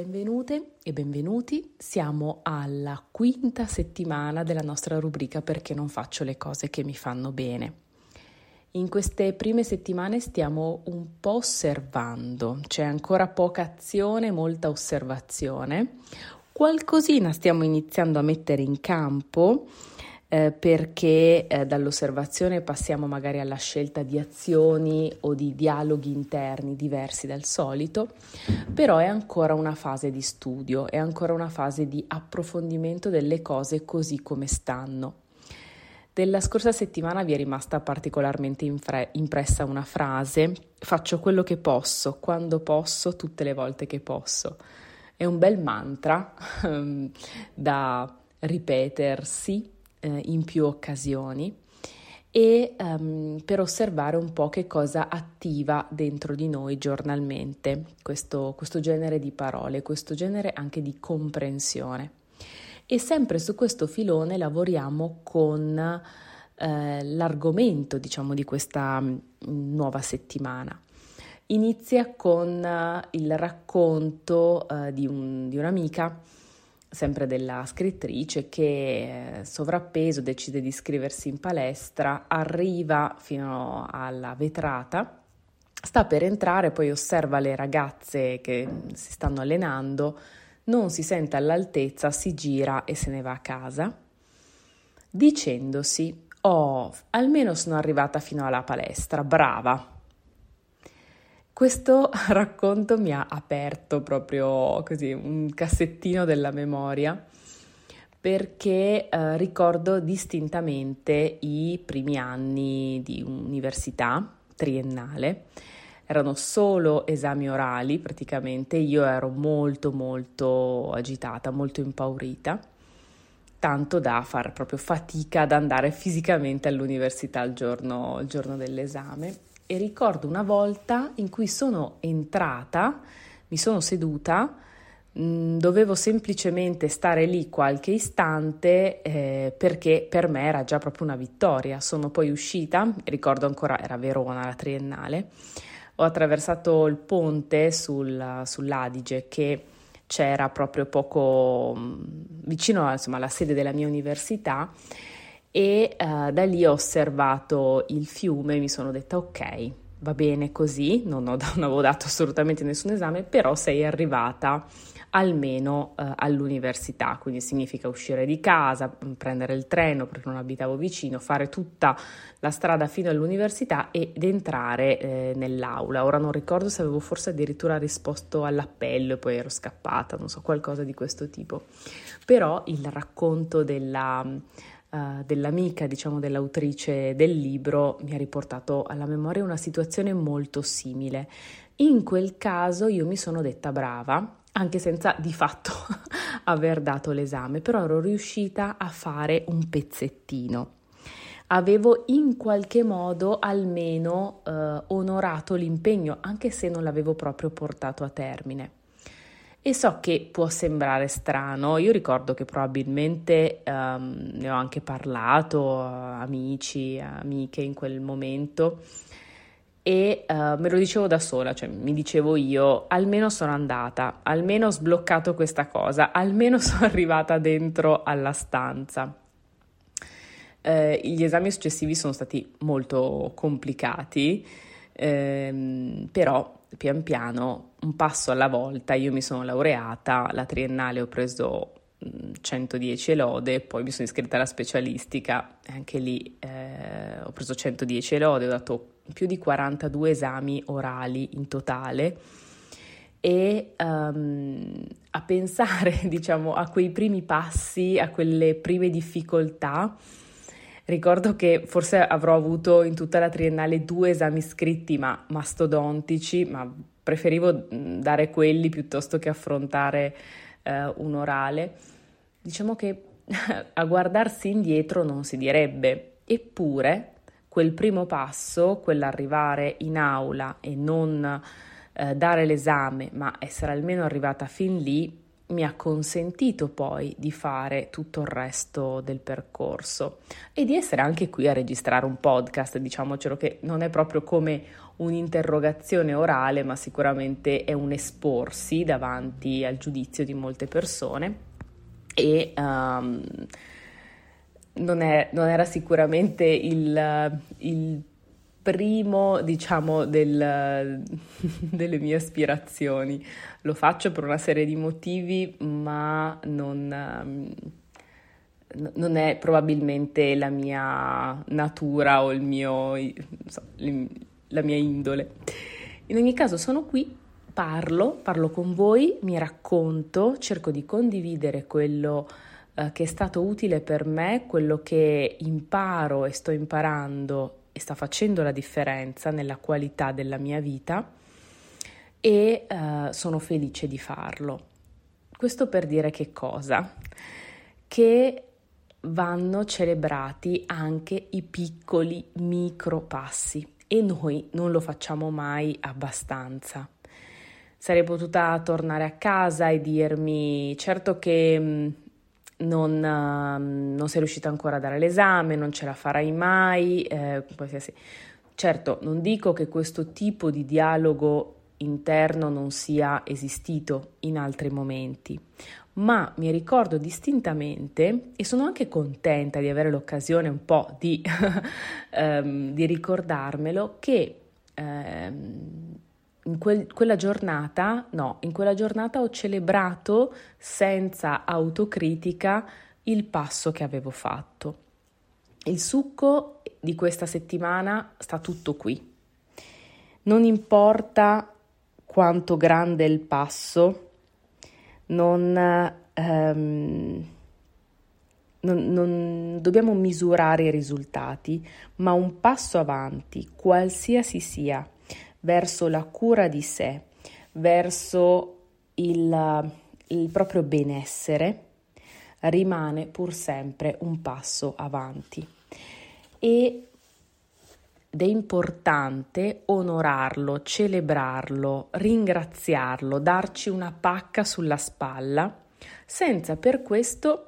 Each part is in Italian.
Benvenute e benvenuti, siamo alla quinta settimana della nostra rubrica Perché non faccio le cose che mi fanno bene. In queste prime settimane stiamo un po' osservando, c'è ancora poca azione, molta osservazione. Qualcosina stiamo iniziando a mettere in campo eh, perché eh, dall'osservazione passiamo magari alla scelta di azioni o di dialoghi interni diversi dal solito, però è ancora una fase di studio, è ancora una fase di approfondimento delle cose così come stanno. Della scorsa settimana vi è rimasta particolarmente infre- impressa una frase, faccio quello che posso, quando posso, tutte le volte che posso. È un bel mantra da ripetersi eh, in più occasioni e um, per osservare un po' che cosa attiva dentro di noi giornalmente questo, questo genere di parole, questo genere anche di comprensione. E sempre su questo filone lavoriamo con eh, l'argomento, diciamo, di questa mm, nuova settimana. Inizia con uh, il racconto uh, di, un, di un'amica sempre della scrittrice che eh, sovrappeso decide di iscriversi in palestra, arriva fino alla vetrata, sta per entrare, poi osserva le ragazze che si stanno allenando, non si sente all'altezza, si gira e se ne va a casa, dicendosi, oh, almeno sono arrivata fino alla palestra, brava, questo racconto mi ha aperto proprio così un cassettino della memoria perché eh, ricordo distintamente i primi anni di università triennale. Erano solo esami orali praticamente, io ero molto molto agitata, molto impaurita, tanto da far proprio fatica ad andare fisicamente all'università il giorno, il giorno dell'esame e ricordo una volta in cui sono entrata, mi sono seduta, mm, dovevo semplicemente stare lì qualche istante eh, perché per me era già proprio una vittoria. Sono poi uscita, ricordo ancora, era Verona la triennale, ho attraversato il ponte sul, sull'Adige che c'era proprio poco mm, vicino insomma, alla sede della mia università e uh, da lì ho osservato il fiume e mi sono detta ok, va bene così, non, ho, non avevo dato assolutamente nessun esame, però sei arrivata almeno uh, all'università, quindi significa uscire di casa, mm, prendere il treno perché non abitavo vicino, fare tutta la strada fino all'università ed entrare eh, nell'aula. Ora non ricordo se avevo forse addirittura risposto all'appello e poi ero scappata, non so, qualcosa di questo tipo. Però il racconto della uh, dell'amica, diciamo dell'autrice del libro, mi ha riportato alla memoria una situazione molto simile. In quel caso io mi sono detta brava, anche senza di fatto aver dato l'esame, però ero riuscita a fare un pezzettino. Avevo in qualche modo almeno eh, onorato l'impegno, anche se non l'avevo proprio portato a termine. E so che può sembrare strano, io ricordo che probabilmente um, ne ho anche parlato a amici, amiche in quel momento e uh, me lo dicevo da sola, cioè mi dicevo io, almeno sono andata, almeno ho sbloccato questa cosa, almeno sono arrivata dentro alla stanza. Eh, gli esami successivi sono stati molto complicati, ehm, però pian piano, un passo alla volta, io mi sono laureata, la triennale ho preso 110 lode, poi mi sono iscritta alla specialistica, anche lì eh, ho preso 110 lode, ho dato più di 42 esami orali in totale e um, a pensare diciamo a quei primi passi, a quelle prime difficoltà, Ricordo che forse avrò avuto in tutta la triennale due esami scritti, ma mastodontici, ma preferivo dare quelli piuttosto che affrontare eh, un orale. Diciamo che a guardarsi indietro non si direbbe, eppure quel primo passo, quell'arrivare in aula e non eh, dare l'esame, ma essere almeno arrivata fin lì, mi ha consentito poi di fare tutto il resto del percorso e di essere anche qui a registrare un podcast, diciamocelo che non è proprio come un'interrogazione orale, ma sicuramente è un esporsi davanti al giudizio di molte persone e um, non, è, non, era sicuramente il, il primo, diciamo, del, delle mie aspirazioni. Lo faccio per una serie di motivi, ma non, non è probabilmente la mia natura o mio, so, la mia indole. In ogni caso sono qui, parlo, parlo con voi, mi racconto, cerco di condividere quello eh, che è stato utile per me, quello che imparo e sto imparando e sta facendo la differenza nella qualità della mia vita e uh, sono felice di farlo. Questo per dire che cosa? Che vanno celebrati anche i piccoli micro passi e noi non lo facciamo mai abbastanza. Sarei potuta tornare a casa e dirmi certo che non, uh, non, sei riuscita ancora a dare l'esame, non ce la farai mai, eh, qualsiasi. Certo, non dico che questo tipo di dialogo interno non sia esistito in altri momenti, ma mi ricordo distintamente e sono anche contenta di avere l'occasione un po' di, um, di ricordarmelo che um, quel, quella giornata, no, in quella giornata ho celebrato senza autocritica il passo che avevo fatto. Il succo di questa settimana sta tutto qui. Non importa quanto grande è il passo, non, ehm, non, non dobbiamo misurare i risultati, ma un passo avanti, qualsiasi sia, verso la cura di sé, verso il, il proprio benessere, rimane pur sempre un passo avanti. Ed è importante onorarlo, celebrarlo, ringraziarlo, darci una pacca sulla spalla, senza per questo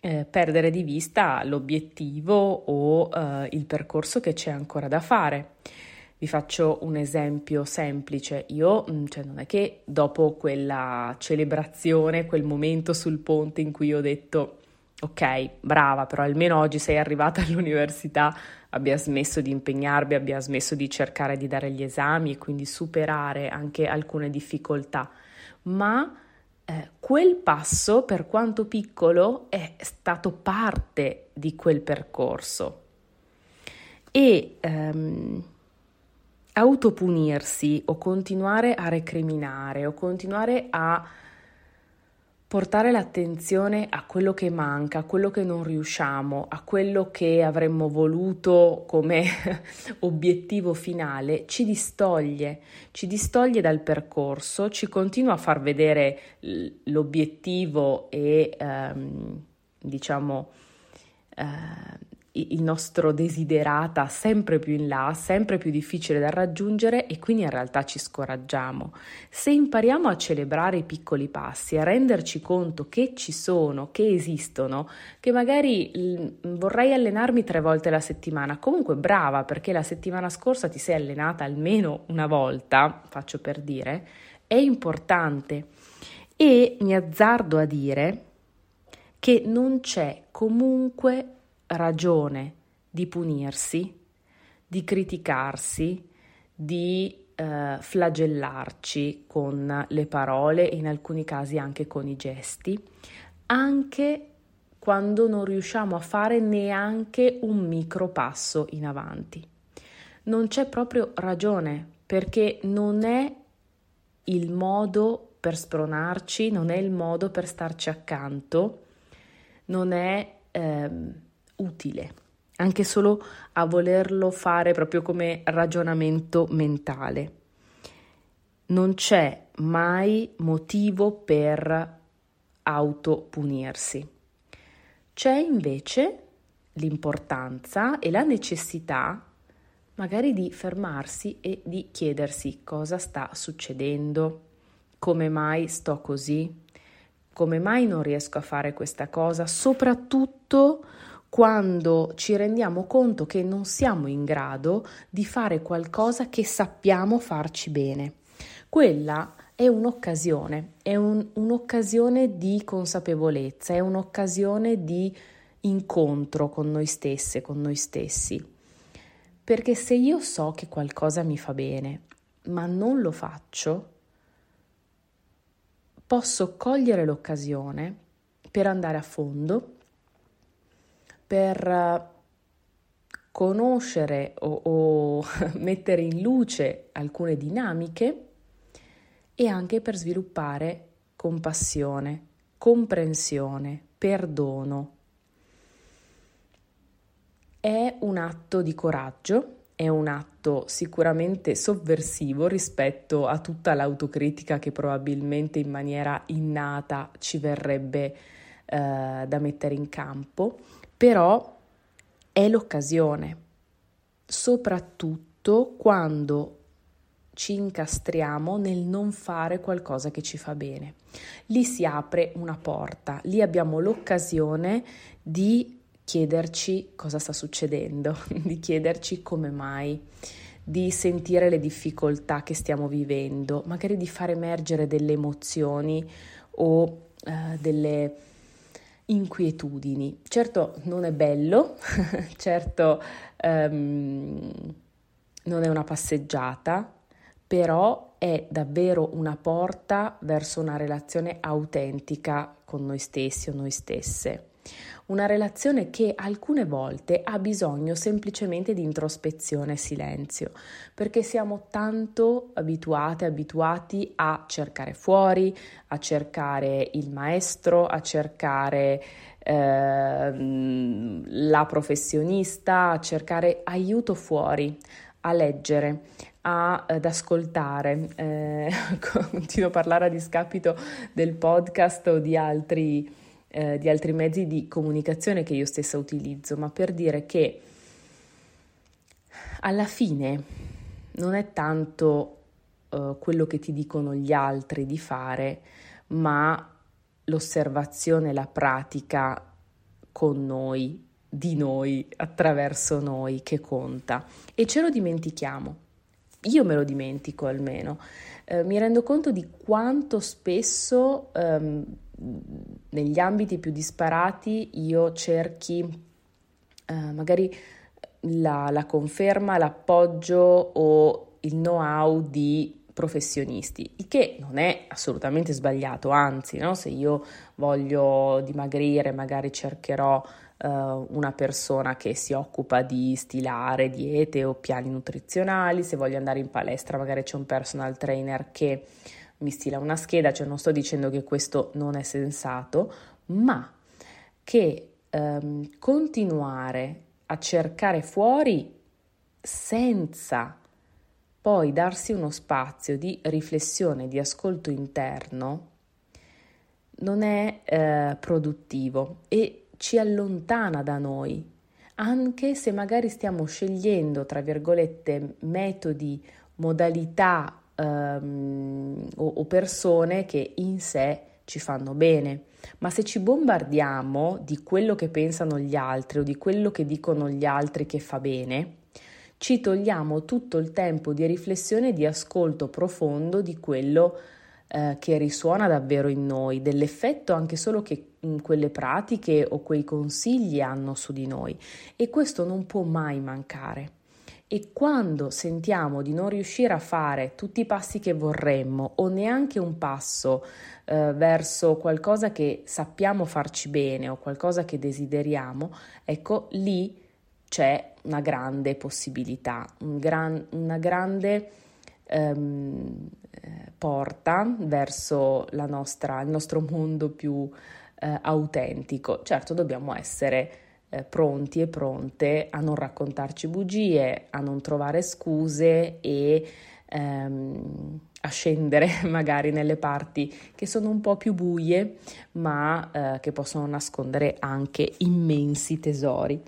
eh, perdere di vista l'obiettivo o eh, il percorso che c'è ancora da fare. Vi faccio un esempio semplice. Io, mm, cioè, non è che dopo quella celebrazione, quel momento sul ponte in cui ho detto ok, brava, però almeno oggi sei arrivata all'università, abbia smesso di impegnarmi, abbia smesso di cercare di dare gli esami e quindi superare anche alcune difficoltà. Ma eh, quel passo, per quanto piccolo, è stato parte di quel percorso. E ehm, autopunirsi o continuare a recriminare o continuare a portare l'attenzione a quello che manca, a quello che non riusciamo, a quello che avremmo voluto come obiettivo finale, ci distoglie, ci distoglie dal percorso, ci continua a far vedere l'obiettivo e ehm, diciamo eh, il nostro desiderata sempre più in là, sempre più difficile da raggiungere e quindi in realtà ci scoraggiamo. Se impariamo a celebrare i piccoli passi, a renderci conto che ci sono, che esistono, che magari vorrei allenarmi tre volte la settimana, comunque brava perché la settimana scorsa ti sei allenata almeno una volta, faccio per dire, è importante e mi azzardo a dire che non c'è comunque ragione di punirsi, di criticarsi, di eh, flagellarci con le parole e in alcuni casi anche con i gesti, anche quando non riusciamo a fare neanche un micro passo in avanti. Non c'è proprio ragione perché non è il modo per spronarci, non è il modo per starci accanto, non è ehm, utile, anche solo a volerlo fare proprio come ragionamento mentale. Non c'è mai motivo per autopunirsi. C'è invece l'importanza e la necessità magari di fermarsi e di chiedersi cosa sta succedendo, come mai sto così, come mai non riesco a fare questa cosa, soprattutto quando ci rendiamo conto che non siamo in grado di fare qualcosa che sappiamo farci bene. Quella è un'occasione, è un, un'occasione di consapevolezza, è un'occasione di incontro con noi stesse, con noi stessi. Perché se io so che qualcosa mi fa bene, ma non lo faccio, posso cogliere l'occasione per andare a fondo, per eh, conoscere o, o mettere in luce alcune dinamiche e anche per sviluppare compassione, comprensione, perdono. È un atto di coraggio, è un atto sicuramente sovversivo rispetto a tutta l'autocritica che probabilmente in maniera innata ci verrebbe eh, da mettere in campo, però è l'occasione, soprattutto quando ci incastriamo nel non fare qualcosa che ci fa bene. Lì si apre una porta, lì abbiamo l'occasione di chiederci cosa sta succedendo, di chiederci come mai, di sentire le difficoltà che stiamo vivendo, magari di far emergere delle emozioni o eh, delle inquietudini. Certo non è bello, certo um, non è una passeggiata, però è davvero una porta verso una relazione autentica con noi stessi o noi stesse. Una relazione che alcune volte ha bisogno semplicemente di introspezione e silenzio, perché siamo tanto abituate, abituati a cercare fuori, a cercare il maestro, a cercare eh, la professionista, a cercare aiuto fuori, a leggere, a, ad ascoltare. Eh, continuo a parlare a discapito del podcast o di altri, eh, di altri mezzi di comunicazione che io stessa utilizzo, ma per dire che alla fine non è tanto uh, quello che ti dicono gli altri di fare, ma l'osservazione, la pratica con noi, di noi, attraverso noi che conta e ce lo dimentichiamo. Io me lo dimentico almeno. Eh, mi rendo conto di quanto spesso ehm, negli ambiti più disparati io cerchi eh, magari la, la conferma, l'appoggio o il know-how di professionisti, il che non è assolutamente sbagliato, anzi, no? se io voglio dimagrire, magari cercherò uh, una persona che si occupa di stilare diete o piani nutrizionali, se voglio andare in palestra, magari c'è un personal trainer che mi stila una scheda, cioè non sto dicendo che questo non è sensato, ma che um, continuare a cercare fuori senza poi darsi uno spazio di riflessione, di ascolto interno, non è eh, produttivo e ci allontana da noi, anche se magari stiamo scegliendo, tra virgolette, metodi, modalità ehm, o, o persone che in sé ci fanno bene. Ma se ci bombardiamo di quello che pensano gli altri o di quello che dicono gli altri che fa bene, ci togliamo tutto il tempo di riflessione e di ascolto profondo di quello eh, che risuona davvero in noi, dell'effetto anche solo che mm, quelle pratiche o quei consigli hanno su di noi e questo non può mai mancare. E quando sentiamo di non riuscire a fare tutti i passi che vorremmo o neanche un passo eh, verso qualcosa che sappiamo farci bene o qualcosa che desideriamo, ecco lì c'è una grande possibilità, un gran, una grande ehm, porta verso nostra, il nostro mondo più eh, autentico. Certo, dobbiamo essere eh, pronti e pronte a non raccontarci bugie, a non trovare scuse e ehm, a scendere magari nelle parti che sono un po' più buie, ma eh, che possono nascondere anche immensi tesori.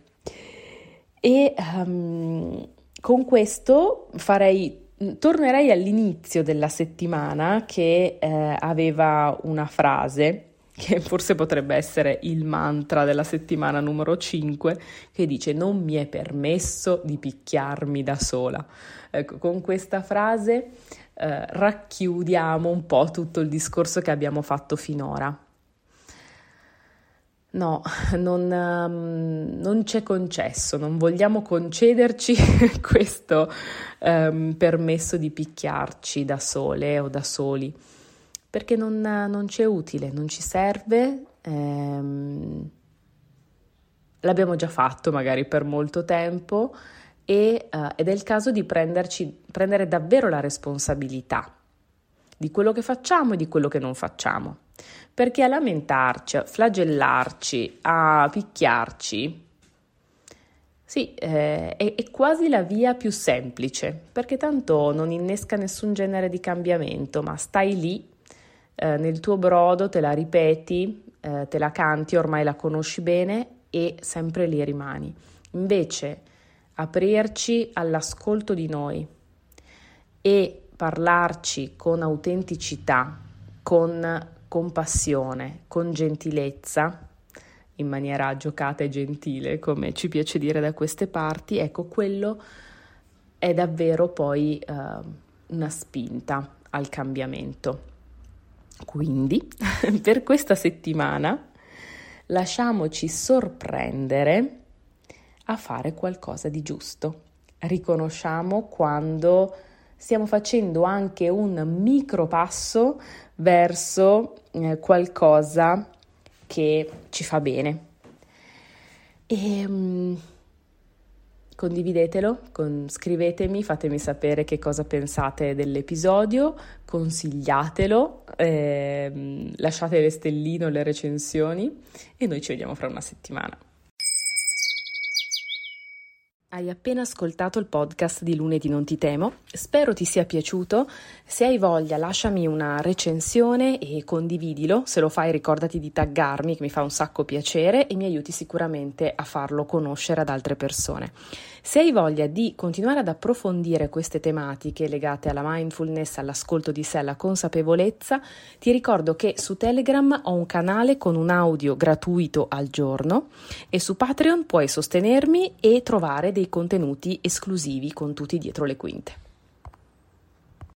E um, con questo farei, tornerei all'inizio della settimana che eh, aveva una frase che forse potrebbe essere il mantra della settimana numero 5, che dice non mi è permesso di picchiarmi da sola. Ecco, con questa frase eh, racchiudiamo un po' tutto il discorso che abbiamo fatto finora. No, non, um, non, c'è concesso, non vogliamo concederci questo um, permesso di picchiarci da sole o da soli, perché non, non c'è utile, non ci serve. Ehm, l'abbiamo già fatto magari per molto tempo e, uh, ed è il caso di prendere davvero la responsabilità di quello che facciamo e di quello che non facciamo perché a lamentarci, a flagellarci, a picchiarci, sì, eh, è, è, quasi la via più semplice, perché tanto non innesca nessun genere di cambiamento, ma stai lì eh, nel tuo brodo, te la ripeti, eh, te la canti, ormai la conosci bene e sempre lì rimani. Invece aprirci all'ascolto di noi e parlarci con autenticità, con compassione, con gentilezza, in maniera giocata e gentile, come ci piace dire da queste parti, ecco, quello è davvero poi uh, una spinta al cambiamento. Quindi, per questa settimana, lasciamoci sorprendere a fare qualcosa di giusto. Riconosciamo quando stiamo facendo anche un micro passo verso eh, qualcosa che ci fa bene. E um, condividetelo, con, scrivetemi, fatemi sapere che cosa pensate dell'episodio, consigliatelo, eh, lasciate le stelline o le recensioni e noi ci vediamo fra una settimana. Hai appena ascoltato il podcast di Lunedì Non Ti Temo, spero ti sia piaciuto, se hai voglia lasciami una recensione e condividilo, se lo fai ricordati di taggarmi che mi fa un sacco piacere e mi aiuti sicuramente a farlo conoscere ad altre persone. Se hai voglia di continuare ad approfondire queste tematiche legate alla mindfulness, all'ascolto di sé, alla consapevolezza, ti ricordo che su Telegram ho un canale con un audio gratuito al giorno e su Patreon puoi sostenermi e trovare dei contenuti esclusivi con tutti dietro le quinte.